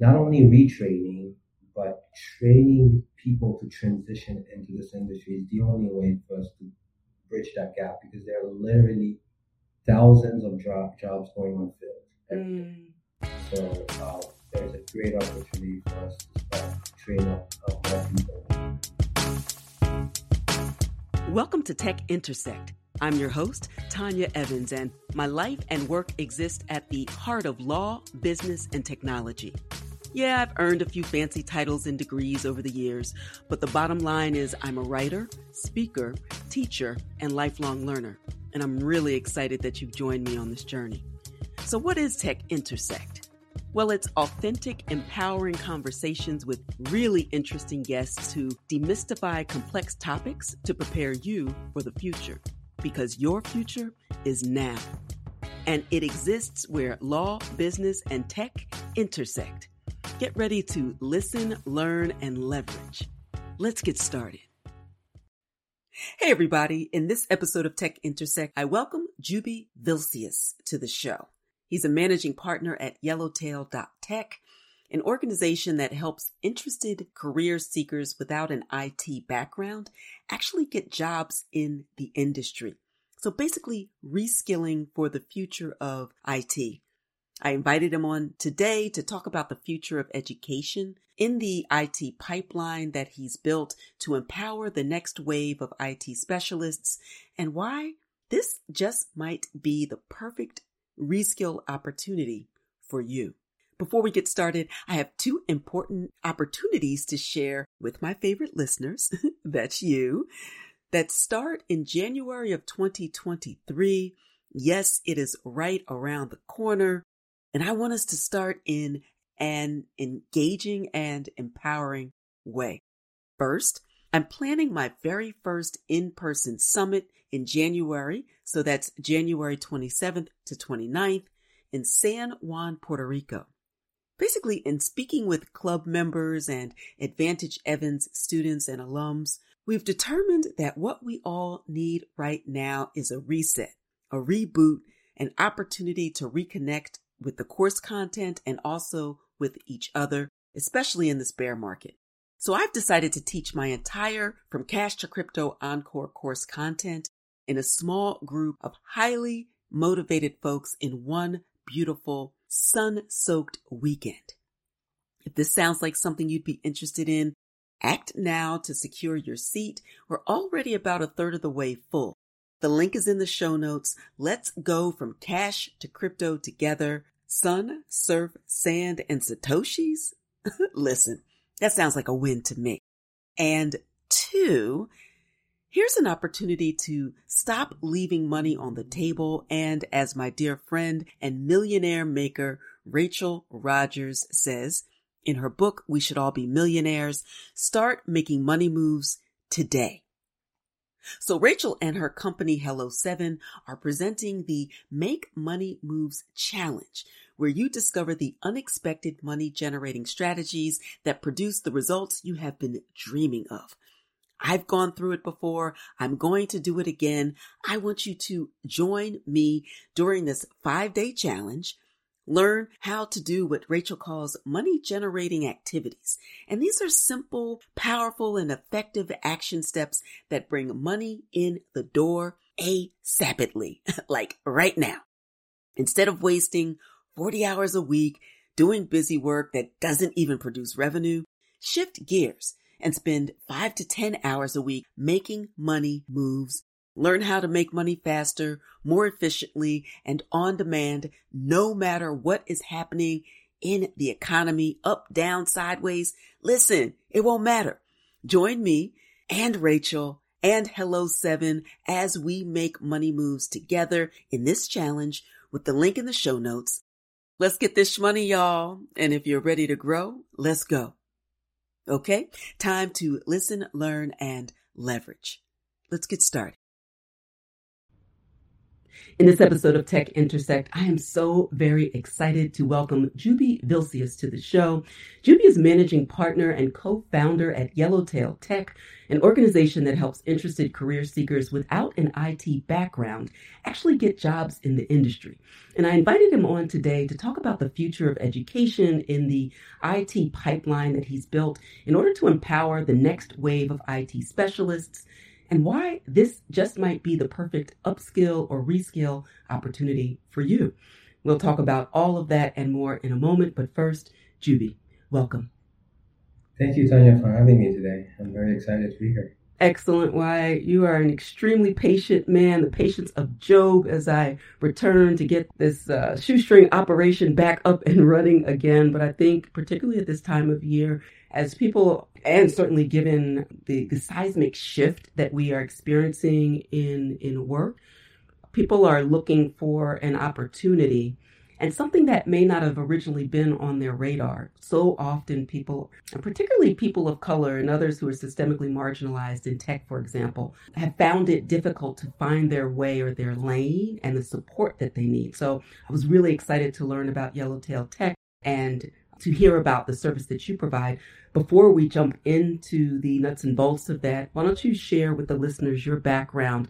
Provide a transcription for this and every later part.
not only retraining, but training people to transition into this industry is the only way for us to bridge that gap because there are literally thousands of job, jobs going unfilled. Mm. So uh, there's a great opportunity for us to start training up more people. Welcome to Tech Intersect. I'm your host, Tanya Evans, and my life and work exist at the heart of law, business, and technology. Yeah, I've earned a few fancy titles and degrees over the years, but the bottom line is I'm a writer, speaker, teacher, and lifelong learner. And I'm really excited that you've joined me on this journey. So, what is Tech Intersect? Well, it's authentic, empowering conversations with really interesting guests who demystify complex topics to prepare you for the future. Because your future is now. And it exists where law, business, and tech intersect. Get ready to listen, learn, and leverage. Let's get started. Hey, everybody. In this episode of Tech Intersect, I welcome Jubee Vilceus to the show. He's a managing partner at Yellowtail.tech, an organization that helps interested career seekers without an IT background actually get jobs in the industry. So basically, reskilling for the future of IT. I invited him on today to talk about the future of education in the IT pipeline that he's built to empower the next wave of IT specialists and why this just might be the perfect reskill opportunity for you. Before we get started, I have two important opportunities to share with my favorite listeners. That's you. That start in January of 2023. Yes, it is right around the corner. And I want us to start in an engaging and empowering way. First, I'm planning my very first in person summit in January. So that's January 27th to 29th in San Juan, Puerto Rico. Basically, in speaking with club members and Advantage Evans students and alums, we've determined that what we all need right now is a reset, a reboot, an opportunity to reconnect with the course content and also with each other, especially in this bear market. So I've decided to teach my entire From Cash to Crypto Encore course content in a small group of highly motivated folks in one beautiful sun soaked weekend. If this sounds like something you'd be interested in, act now to secure your seat. We're already about a third of the way full. The link is in the show notes. Let's go from cash to crypto together. Sun, surf, sand, and Satoshis? Listen, that sounds like a win to me. And two, here's an opportunity to stop leaving money on the table. And as my dear friend and millionaire maker Rachel Rogers says in her book, We Should All Be Millionaires, start making money moves today. So Rachel and her company Hello Seven are presenting the Make Money Moves Challenge, where you discover the unexpected money generating strategies that produce the results you have been dreaming of. I've gone through it before. I'm going to do it again. I want you to join me during this five day challenge Learn how to do what Rachel calls money generating activities. And these are simple, powerful, and effective action steps that bring money in the door ASAPidly, like right now. Instead of wasting 40 hours a week doing busy work that doesn't even produce revenue, shift gears and spend 5 to 10 hours a week making money moves Learn how to make money faster, more efficiently, and on demand, no matter what is happening in the economy, up, down, sideways. Listen, it won't matter. Join me and Rachel and Hello Seven as we make money moves together in this challenge with the link in the show notes. Let's get this money, y'all. And if you're ready to grow, let's go. Okay, time to listen, learn, and leverage. Let's get started. In this episode of Tech Intersect, I am so very excited to welcome Jubee Vilceus to the show. Jubee is managing partner and co-founder at Yellowtail Tech, an organization that helps interested career seekers without an IT background actually get jobs in the industry. And I invited him on today to talk about the future of education in the IT pipeline that he's built in order to empower the next wave of IT specialists and why this just might be the perfect upskill or reskill opportunity for you. We'll talk about all of that and more in a moment, but first, Jubee, welcome. Thank you, Tanya, for having me today. I'm very excited to be here. Excellent. Why, you are an extremely patient man, the patience of Job, as I return to get this uh, shoestring operation back up and running again. But I think, particularly at this time of year, as people, and certainly given the, the seismic shift that we are experiencing in, in work, people are looking for an opportunity and something that may not have originally been on their radar. So often, people, particularly people of color and others who are systemically marginalized in tech, for example, have found it difficult to find their way or their lane and the support that they need. So I was really excited to learn about Yellowtail Tech and to hear about the service that you provide. Before we jump into the nuts and bolts of that, why don't you share with the listeners your background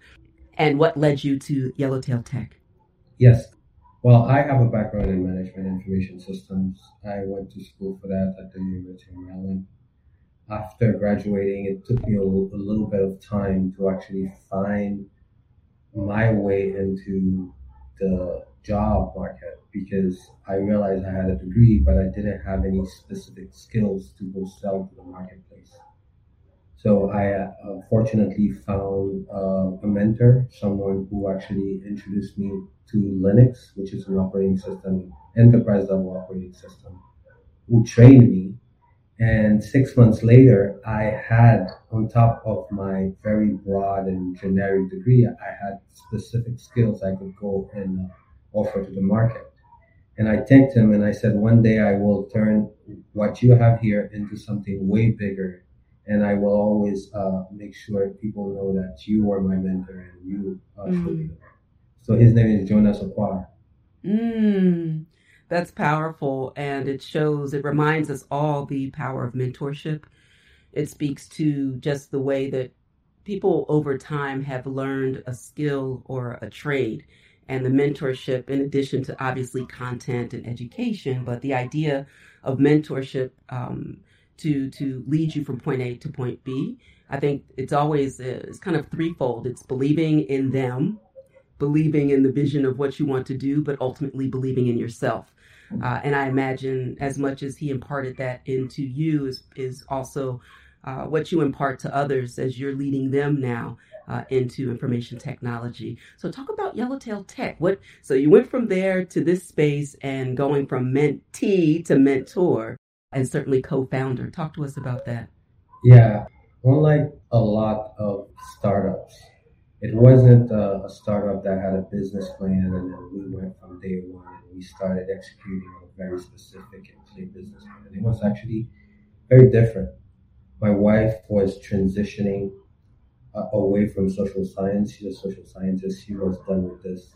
and what led you to Yellowtail Tech? Yes. Well, I have a background in management information systems. I went to school for that at the University of Maryland. After graduating, it took me a, a little bit of time to actually find my way into the job market because I realized I had a degree, but I didn't have any specific skills to go sell to the marketplace. So I uh, fortunately found uh, a mentor, someone who actually introduced me to Linux, which is an operating system, enterprise level operating system, who trained me. And six months later, I had, on top of my very broad and generic degree, I had specific skills I could go and uh, offer to the market. And I thanked him and I said, one day I will turn what you have here into something way bigger. And I will always uh, make sure people know that you are my mentor and you uh, mm. So his name is Jonas Okwara. Mm, that's powerful. And it shows, it reminds us all the power of mentorship. It speaks to just the way that people over time have learned a skill or a trade and the mentorship, in addition to obviously content and education, but the idea of mentorship um, to to lead you from point A to point B. I think it's always uh, it's kind of threefold. It's believing in them, believing in the vision of what you want to do, but ultimately believing in yourself. Uh, and I imagine as much as he imparted that into you is is also uh, what you impart to others as you're leading them now uh, into information technology. So talk about Yellowtail Tech. What? So you went from there to this space and going from mentee to mentor, and certainly co-founder. Talk to us about that. Yeah, unlike a lot of startups, it wasn't a, a startup that had a business plan and then we went from day one and we started executing a very specific and clear business plan. It was actually very different. My wife was transitioning uh, away from social science. She's a social scientist. She was done with this.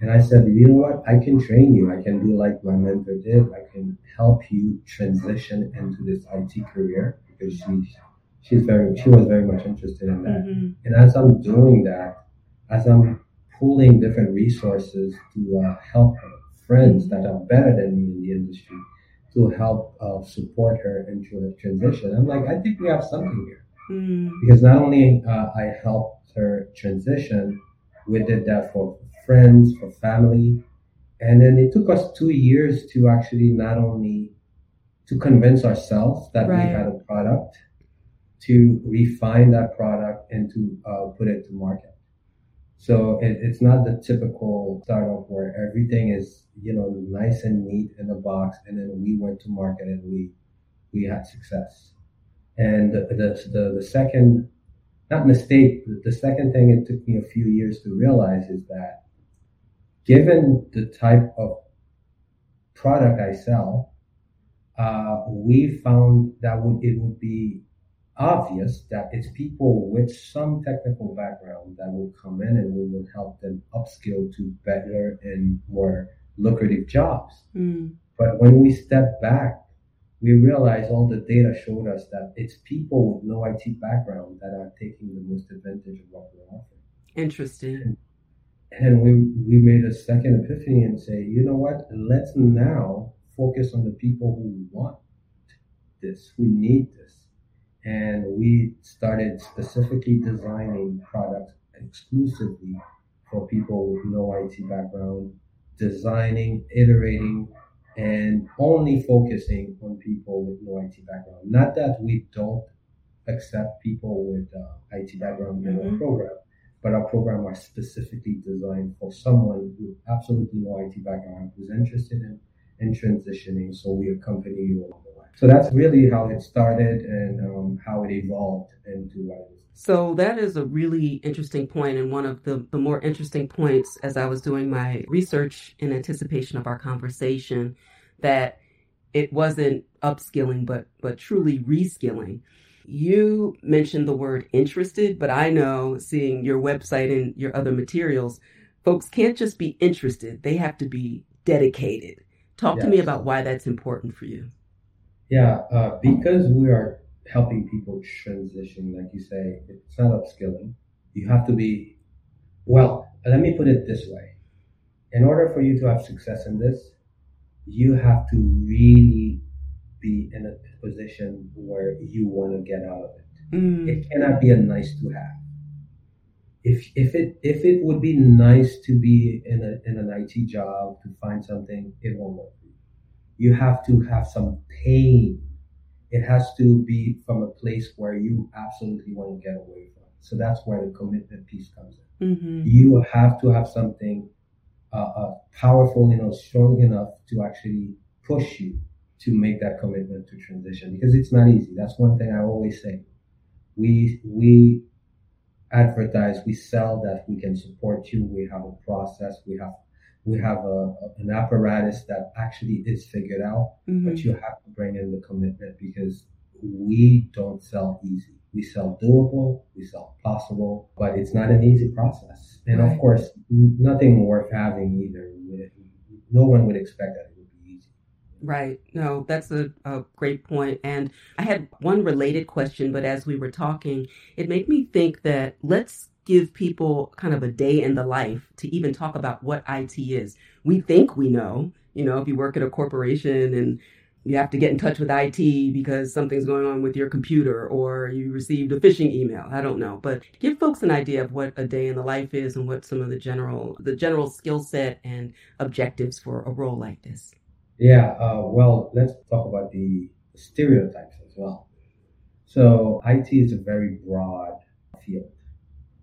And I said, you know what? I can train you. I can do like my mentor did. I can help you transition into this IT career because she, she's very, she was very much interested in that. Mm-hmm. And as I'm doing that, as I'm pulling different resources to uh, help friends that are better than me in the industry to help uh, support her into her transition, I'm like, I think we have something here. Mm. Because not only uh, I helped her transition, we did that for friends, for family. And then it took us two years to actually not only to convince ourselves that right. we had a product, to refine that product and to uh, put it to market. So it, it's not the typical startup where everything is, you know, nice and neat in a box. And then we went to market and we, we had success. And the, the, the, the second, not mistake, the second thing it took me a few years to realize is that given the type of product I sell, uh, we found that would, it would be obvious that it's people with some technical background that will come in and we will help them upskill to better and more lucrative jobs. Mm. But when we step back, we realize all the data showed us that it's people with no IT background that are taking the most advantage of what we're offering. Interesting. And, and we, we made a second epiphany and say, you know what? Let's now focus on the people who want this, who need this and we started specifically designing products exclusively for people with no IT background, designing, iterating, and only focusing on people with no IT background. Not that we don't accept people with uh, IT background in mm-hmm. our program, but our program are specifically designed for someone with absolutely no IT background who's interested in, in transitioning. So we accompany you along the way. so that's really how it started and um, how it evolved into what it is. So that is a really interesting point, and one of the, the more interesting points as I was doing my research in anticipation of our conversation, that it wasn't upskilling, but but truly reskilling. You mentioned the word interested, but I know seeing your website and your other materials, folks can't just be interested; they have to be dedicated. Talk yes. to me about why that's important for you. Yeah, uh, because we are helping people transition, like you say, it's not upskilling. You have to be, well, let me put it this way. In order for you to have success in this, you have to really be in a position where you want to get out of it. Mm. It cannot be a nice to have. If, if it if it would be nice to be in a in an IT job to find something, it won't work you have to have some pain. It has to be from a place where you absolutely want to get away from. So that's where the commitment piece comes in. Mm-hmm. You have to have something uh, uh, powerful, you know, strong enough to actually push you to make that commitment to transition because it's not easy. That's one thing I always say. We we advertise, we sell that we can support you. We have a process. We have we have a, an apparatus that actually is figured out, mm-hmm. but you have to bring in the commitment because we don't sell easy. We sell doable, we sell possible, but it's not an easy process. And right. of course, nothing worth having either. No one would expect that it would be easy. Right. No, that's a, a great point. And I had one related question, but as we were talking, it made me think that let's give people kind of a day in the life to even talk about what IT is. We think we know, you know, if you work at a corporation and you have to get in touch with IT because something's going on with your computer or you received a phishing email. I don't know, but give folks an idea of what a day in the life is and what some of the general the general skill set and objectives for a role like this. Yeah, uh, well, let's talk about the stereotypes as well. So IT is a very broad field.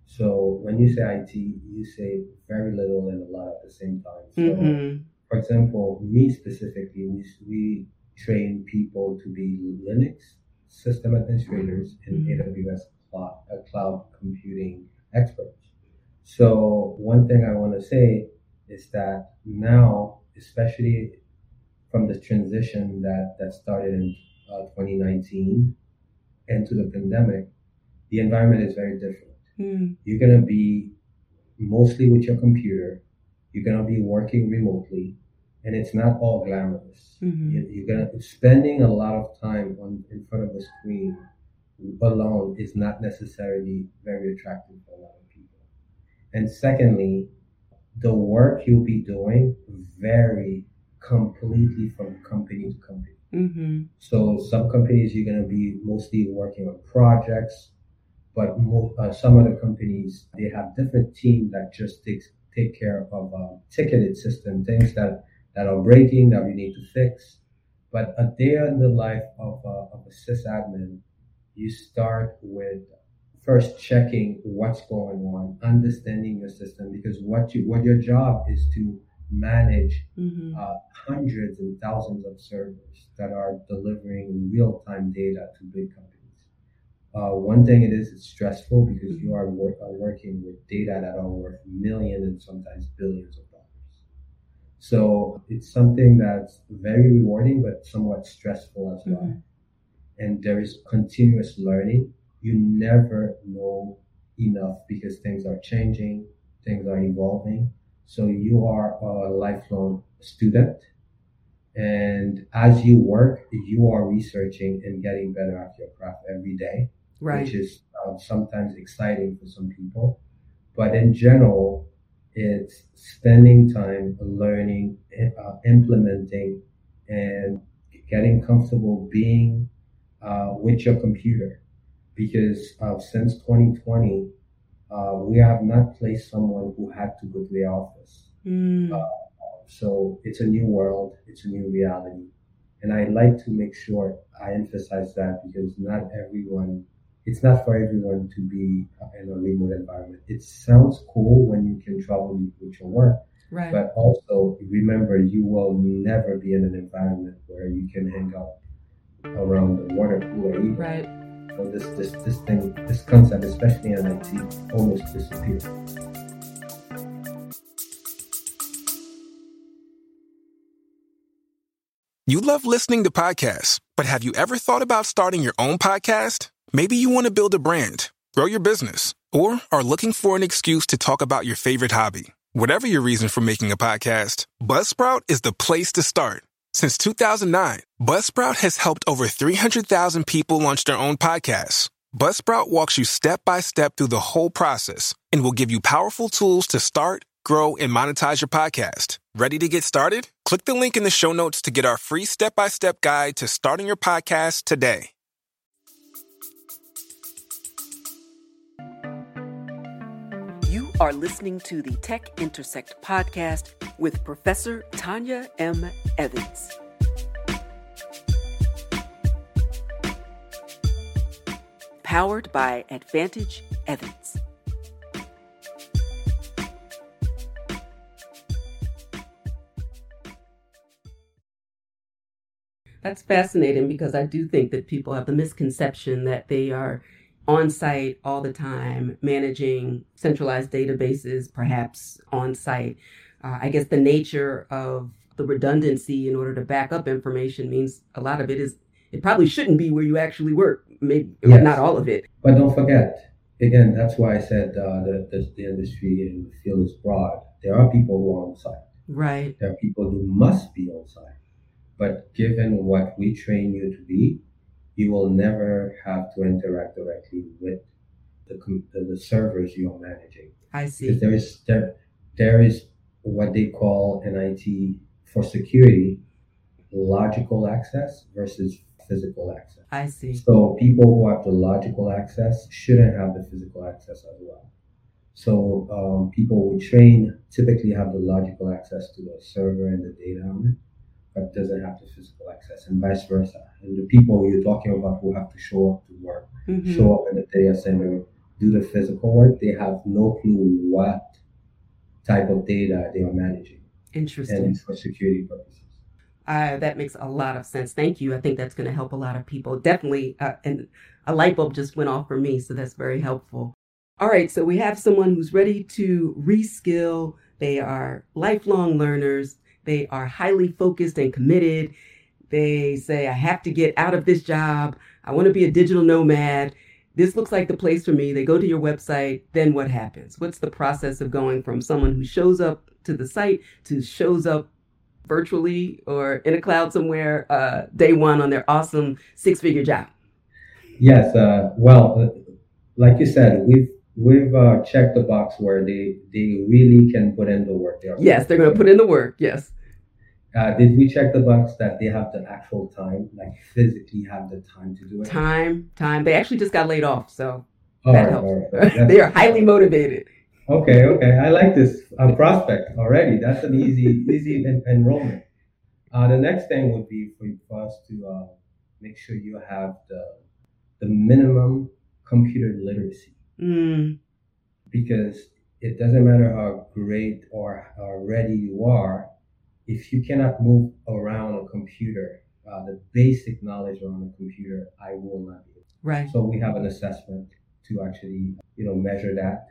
So when you say IT, you say very little and a lot at the same time. So, mm-hmm. for example, me specifically, we, we train people to be Linux system administrators and mm-hmm. AWS cloud, uh, cloud computing experts. So one thing I want to say is that now, especially from the transition that, that started in uh, 2019 and to the pandemic, the environment is very different. Mm. You're going to be mostly with your computer. You're going to be working remotely, and it's not all glamorous. Mm-hmm. You're going to spending a lot of time on in front of a screen alone is not necessarily very attractive for a lot of people. And secondly, the work you'll be doing vary completely from company to company. Mm-hmm. So some companies you're going to be mostly working on projects but uh, some other companies they have different teams that just takes take care of um, ticketed system things that that are breaking that we need to fix. But a day in the life of, uh, of a sysadmin, you start with first checking what's going on, understanding your system, because what you what your job is to manage mm-hmm. uh, hundreds and thousands of servers that are delivering real time data to big companies. Uh, one thing it is, it's stressful because you are, work, are working with data that are worth millions and sometimes billions of dollars. So it's something that's very rewarding, but somewhat stressful as well. Mm-hmm. and there is continuous learning, you never know enough because things are changing, things are evolving. So you are a lifelong student. And as you work, you are researching and getting better at your craft every day, Right. which is um, sometimes exciting for some people. But in general, it's spending time learning, uh, implementing, and getting comfortable being uh, with your computer. Because uh, since 2020, uh, we have not placed someone who had to go to the office. Mm. So it's a new world, it's a new reality. And I like to make sure I emphasize that because not everyone, it's not for everyone to be in a remote environment. It sounds cool when you can travel with your work, Right. but also remember you will never be in an environment where you can hang out around the water cooler right. This, this, this thing, this concept, especially in IT, almost disappeared. You love listening to podcasts, but have you ever thought about starting your own podcast? Maybe you want to build a brand, grow your business, or are looking for an excuse to talk about your favorite hobby. Whatever your reason for making a podcast, Buzzsprout is the place to start. Since 2009, Buzzsprout has helped over 300,000 people launch their own podcasts. Buzzsprout walks you step by step through the whole process and will give you powerful tools to start, grow, and monetize your podcast. Ready to get started? Click the link in the show notes to get our free step by step guide to starting your podcast today. Are listening to the Tech Intersect podcast with Professor Tanya M. Evans. Powered by Advantage Evans. That's fascinating because I do think that people have the misconception that they are on site all the time, managing centralized databases, perhaps on site. Uh, I guess the nature of the redundancy in order to back up information means a lot of it is, it probably shouldn't be where you actually work, maybe Yes. not all of it. But don't forget, again, that's why I said uh, the, the, the industry and the field is broad. There are people who are on site. Right, There are people who must be on site. But given what we train you to be, you will never have to interact directly with the, the, the servers you're managing. I Because see. there is there, there is what they call in IT for security logical access versus physical access. I see. So people who have the logical access shouldn't have the physical access as well. So um, people who train typically have the logical access to the server and the data on it, but doesn't have the physical access, and vice versa. And the people you're talking about who have to show up to work, Mhm. show up in the data center, do the physical work, they have no clue what type of data they are managing, Interesting. and for security purposes. Uh, that makes a lot of sense. Thank you. I think that's going to help a lot of people. Definitely. Uh, and a light bulb just went off for me, so that's very helpful. All right. So we have someone who's ready to reskill. They are lifelong learners. They are highly focused and committed. They say, I have to get out of this job. I want to be a digital nomad. This looks like the place for me. They go to your website. Then what happens? What's the process of going from someone who shows up to the site to shows up virtually or in a cloud somewhere uh, day one on their awesome six figure job. Yes, uh, well, uh, like you said, we've we've uh, checked the box where they they really can put in the work. They are Yes, they're going to put in the work. Yes. Uh, did we check the box that they have the actual time, like physically have the time to do it? Time, time. They actually just got laid off, so All that right, helps. right. They are highly motivated. Okay, okay. I like this uh, prospect already. That's an easy, easy en- enrollment. Uh, the next thing would be for, for us to uh, make sure you have the the minimum computer literacy Mm, because it doesn't matter how great or how ready you are if you cannot move around a computer. Uh, the basic knowledge around a computer, I will not be able right. So we have an assessment to actually, you know, measure that.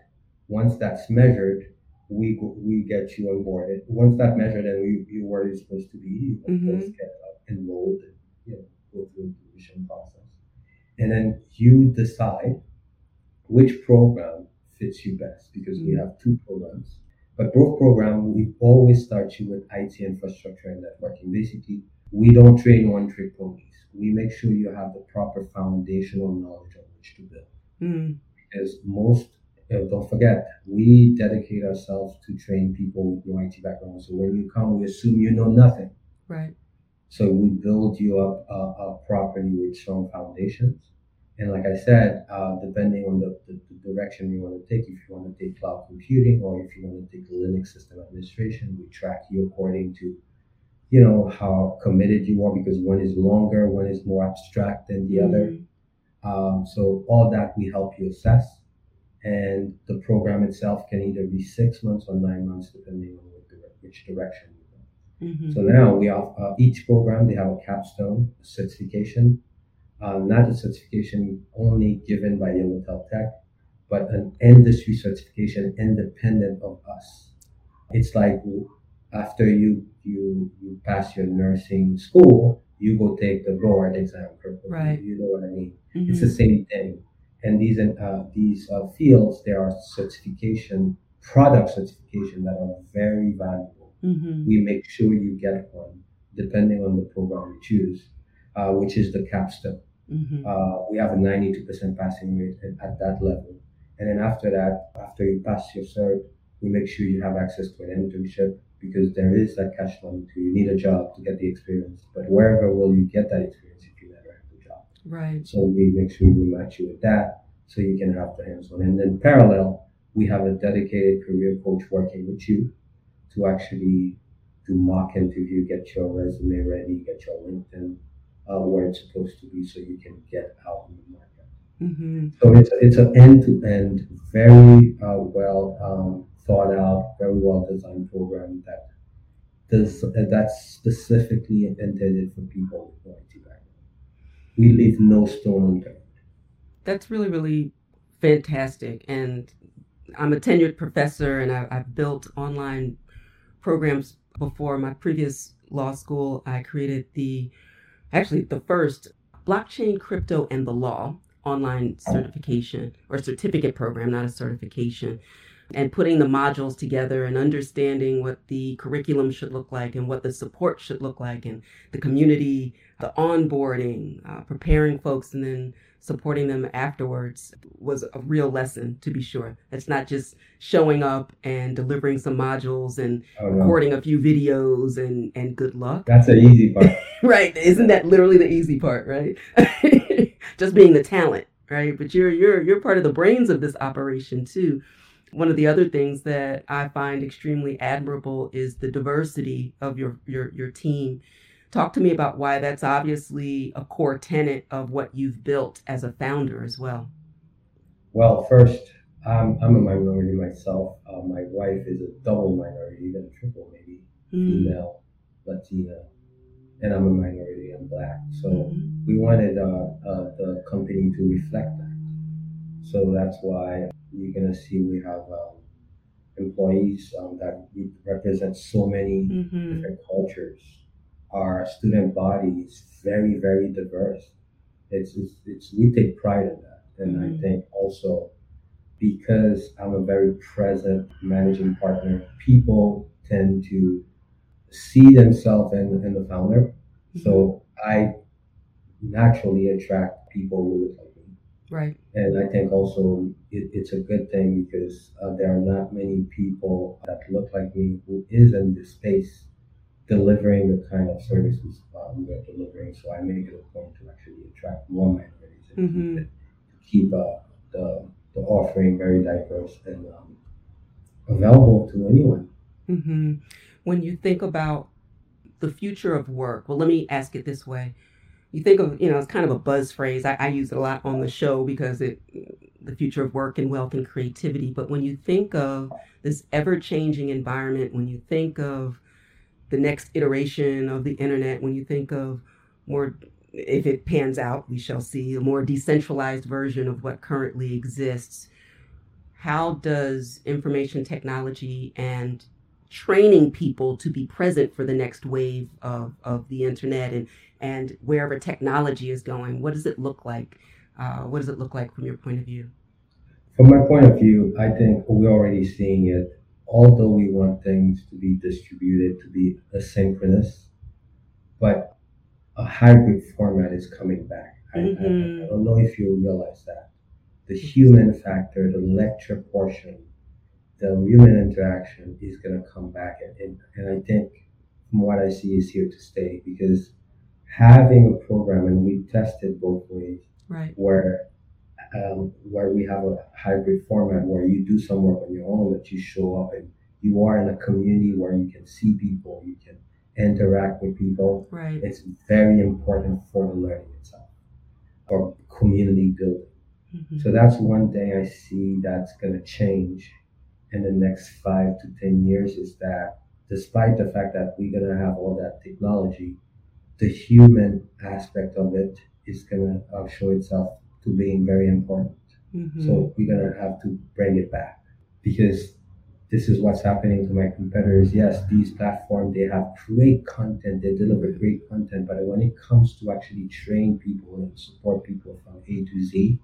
Once that's measured, we go, we get you onboarded. Once that's measured and you, you where you're supposed to be, you Mhm. course get uh, enrolled and you know go through the tuition process. and then you decide which program fits you best because we have two programs. But both programs, we always start you with IT infrastructure and networking. Basically, we don't train one trick ponies. We make sure you have the proper foundational knowledge on which to build. Mm. Because most, uh, don't forget, we dedicate ourselves to train people with no IT background. So when you come, we assume you know nothing. Right. So we build you up uh, up properly with strong foundations. And like I said, uh, depending on the, the, the, direction you want to take, if you want to take cloud computing or if you want to take Linux system administration, we track you according to, you know, how committed you are because one is longer, one is more abstract than the mm-hmm. other. Um, so all that we help you assess. And the program itself can either be six months or nine months, depending on which direction you go. Mm-hmm. So now we have uh, each program, they have a capstone certification uh, not a certification only given by Yellowtail Tech, but an industry certification independent of us. It's like after you you you pass your nursing school, you go take the board exam. Right. You know what I mean? Mm-hmm. It's the same thing. And these uh, these uh, fields, there are certification, product certification that are very valuable. Mm-hmm. We make sure you get one, depending on the program you choose uh, which is the capstone. Mm-hmm. Uh, we have a 92% passing rate at, at, that level. And then after that, after you pass your cert, we make sure you have access to an internship because there is that cash money too. You need a job to get the experience. But wherever will you get that experience if you never have the job? Right. So we make sure we match you with that so you can have the hands on. And then parallel, we have a dedicated career coach working with you to actually do mock interview, get your resume ready, get your LinkedIn uh, where it's supposed to be so you can get out in the market. Mm-hmm. So it's, it's an end to end, very uh, well um, thought out, very well designed program that does, uh, that's specifically intended for people with IT background. We leave no stone unturned. That's really, really fantastic. And I'm a tenured professor and I, I've built online programs before. My previous law school, I created the actually the first blockchain, crypto, and the law online certification or certificate program, not a certification, and putting the modules together and understanding what the curriculum should look like and what the support should look like and the community, the onboarding, uh, preparing folks, and then supporting them afterwards was a real lesson to be sure. It's not just showing up and delivering some modules and oh, no. recording a few videos and and good luck. That's the easy part. right. Isn't that literally the easy part, right? just being the talent, right? But you're you're you're part of the brains of this operation too. One of the other things that I find extremely admirable is the diversity of your your your team Talk to me about why that's obviously a core tenet of what you've built as a founder as well. Well, first, um, I'm a minority myself. Uh, my wife is a double minority, even a triple maybe, mm. female, Latina, and I'm a minority. I'm black. So mm-hmm. we wanted uh, uh, the company to reflect that. So that's why you're gonna see we have um, employees um, that represent so many mm-hmm. different cultures our student body is very, very diverse. It's, it's, it's we take pride in that. And mm-hmm. I think also because I'm a very present managing partner, people tend to see themselves in, in the founder. Mm-hmm. So I naturally attract people who look like me. Right. And I think also it, it's a good thing because uh, there are not many people that look like me who is in this space delivering the kind of services uh, we are delivering. So I make it a point to actually attract more minorities and mm-hmm. keep, keep uh, the, the offering very diverse and um, available to anyone. Mm-hmm. When you think about the future of work, well, let me ask it this way. You think of, you know, it's kind of a buzz phrase. I, I use it a lot on the show because it, the future of work and wealth and creativity. But when you think of this ever changing environment, when you think of the next iteration of the internet, when you think of more, if it pans out, we shall see, a more decentralized version of what currently exists, how does information technology and training people to be present for the next wave of, of the internet and, and wherever technology is going, what does it look like? Uh, what does it look like from your point of view? From my point of view, I think we're already seeing it. Although we want things to be distributed, to be asynchronous, but a hybrid format is coming back. Mm-hmm. I, I, I, don't know if you realize that. The human factor, the lecture portion, the human interaction is going to come back. And, and I think from what I see is here to stay because having a program, and we tested both ways, right. where um, where we have a hybrid format where you do some work on your own, that you show up and you are in a community where you can see people, you can interact with people. Right. It's very important for the learning itself or community building. Mm-hmm. So that's one thing I see that's going to change in the next five to 10 years is that despite the fact that we're going to have all that technology, the human aspect of it is going to uh, show itself to being very important. Mm-hmm. So we're going to have to bring it back because this is what's happening to my competitors. Yes, these platforms, they have great content, they deliver great content, but when it comes to actually train people and support people from A to Z,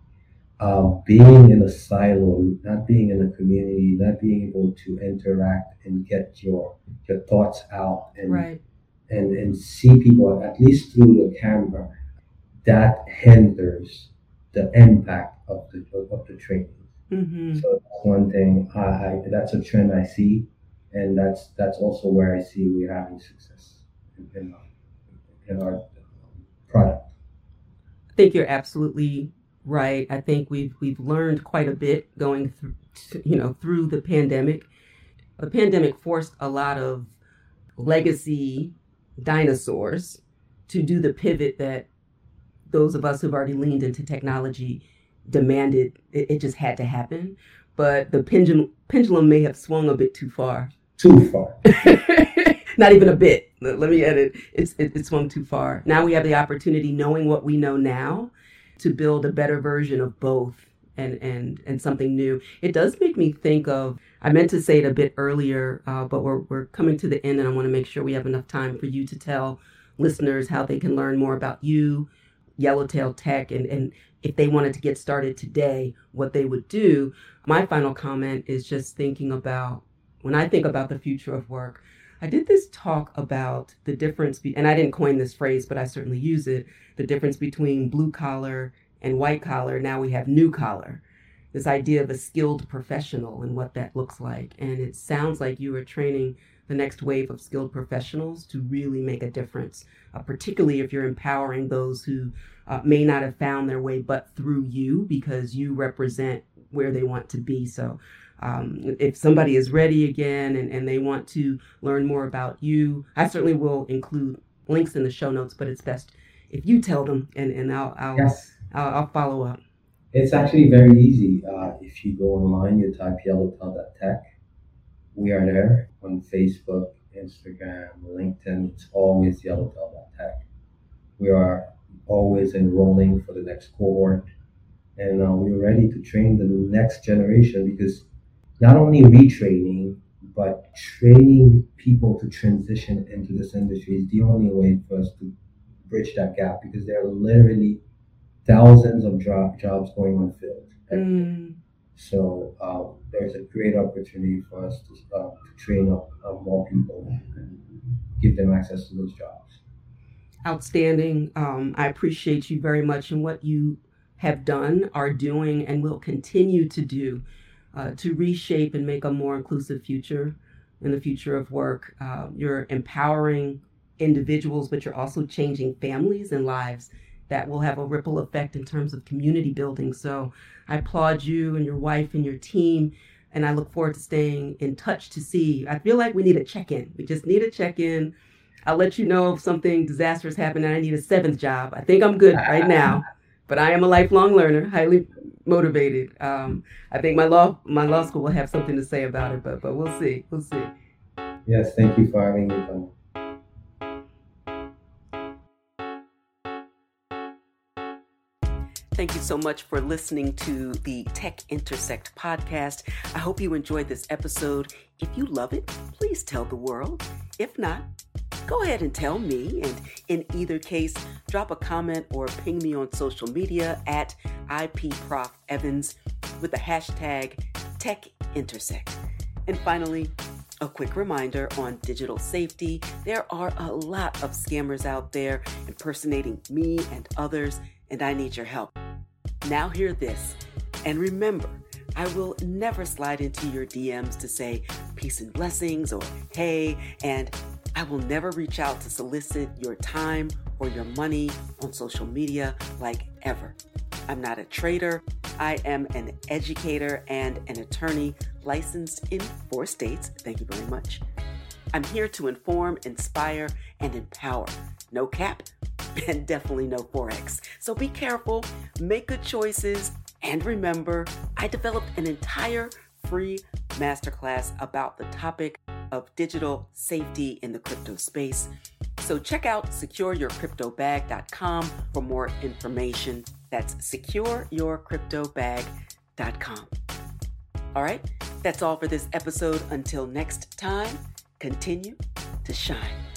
uh, being in a silo, not being in a community, not being able to interact and get your your thoughts out and right. and, and see people at least through the camera, that hinders the impact of the of the training. Mm-hmm. So that's one thing. I, I, that's a trend I see, and that's that's also where I see we're having success in, in, in our product. I think you're absolutely right. I think we've we've learned quite a bit going through, you know, through the pandemic. The pandemic forced a lot of legacy dinosaurs to do the pivot that those of us who've already leaned into technology demanded it, it just had to happen. But the pendulum pendulum may have swung a bit too far. Too far. Not even a bit. Let, me edit. It's it, it swung too far. Now we have the opportunity, knowing what we know now, to build a better version of both and and and something new. It does make me think of. I meant to say it a bit earlier, uh, but we're we're coming to the end, and I want to make sure we have enough time for you to tell listeners how they can learn more about you, Yellowtail Tech, and and if they wanted to get started today, what they would do. My final comment is just thinking about when I think about the future of work. I did this talk about the difference, be- and I didn't coin this phrase, but I certainly use it the difference between blue collar and white collar. Now we have new collar. This idea of a skilled professional and what that looks like. And it sounds like you are training the next wave of skilled professionals to really make a difference, uh, particularly if you're empowering those who uh, may not have found their way but through you because you represent where they want to be. So um, if somebody is ready again and, and they want to learn more about you, I certainly will include links in the show notes, but it's best if you tell them and, and I'll, I'll, yes. I'll, I'll follow up. It's actually very easy. Uh, if you go online, you type yellowtail.tech. We are there on Facebook, Instagram, LinkedIn. It's always yellowtail.tech. We are always enrolling for the next cohort. And uh, we're ready to train the next generation because not only retraining, but training people to transition into this industry is the only way for us to bridge that gap because there are literally thousands of job, jobs going unfilled. Mm. So uh, there's a great opportunity for us to, uh, to train up uh, more people and give them access to those jobs. Outstanding. Um, I appreciate you very much and what you have done, are doing, and will continue to do uh, to reshape and make a more inclusive future in the future of work. Uh, you're empowering individuals, but you're also changing families and lives that will have a ripple effect in terms of community building. So I applaud you and your wife and your team. And I look forward to staying in touch to see. I feel like we need a check in. We just need a check in. I'll let you know if something disastrous happened and I need a seventh job. I think I'm good right now, but I am a lifelong learner, highly motivated. Um, I think my law my law school will have something to say about it, but but we'll see. We'll see. Yes, thank you for having me. Thank you so much for listening to the Tech Intersect podcast. I hope you enjoyed this episode. If you love it, please tell the world. If not, go ahead and tell me. And in either case, drop a comment or ping me on social media at IPProfEvans with the hashtag TechIntersect. And finally, a quick reminder on digital safety there are a lot of scammers out there impersonating me and others, and I need your help. Now, hear this. And remember, I will never slide into your DMs to say peace and blessings or hey, and I will never reach out to solicit your time or your money on social media like ever. I'm not a trader. I am an educator and an attorney licensed in four states. Thank you very much. I'm here to inform, inspire, and empower. No cap and definitely no Forex. So be careful, make good choices, and remember, I developed an entire free masterclass about the topic of digital safety in the crypto space. So check out secureyourcryptobag.com for more information. That's secureyourcryptobag.com. All right, that's all for this episode. Until next time, continue to shine.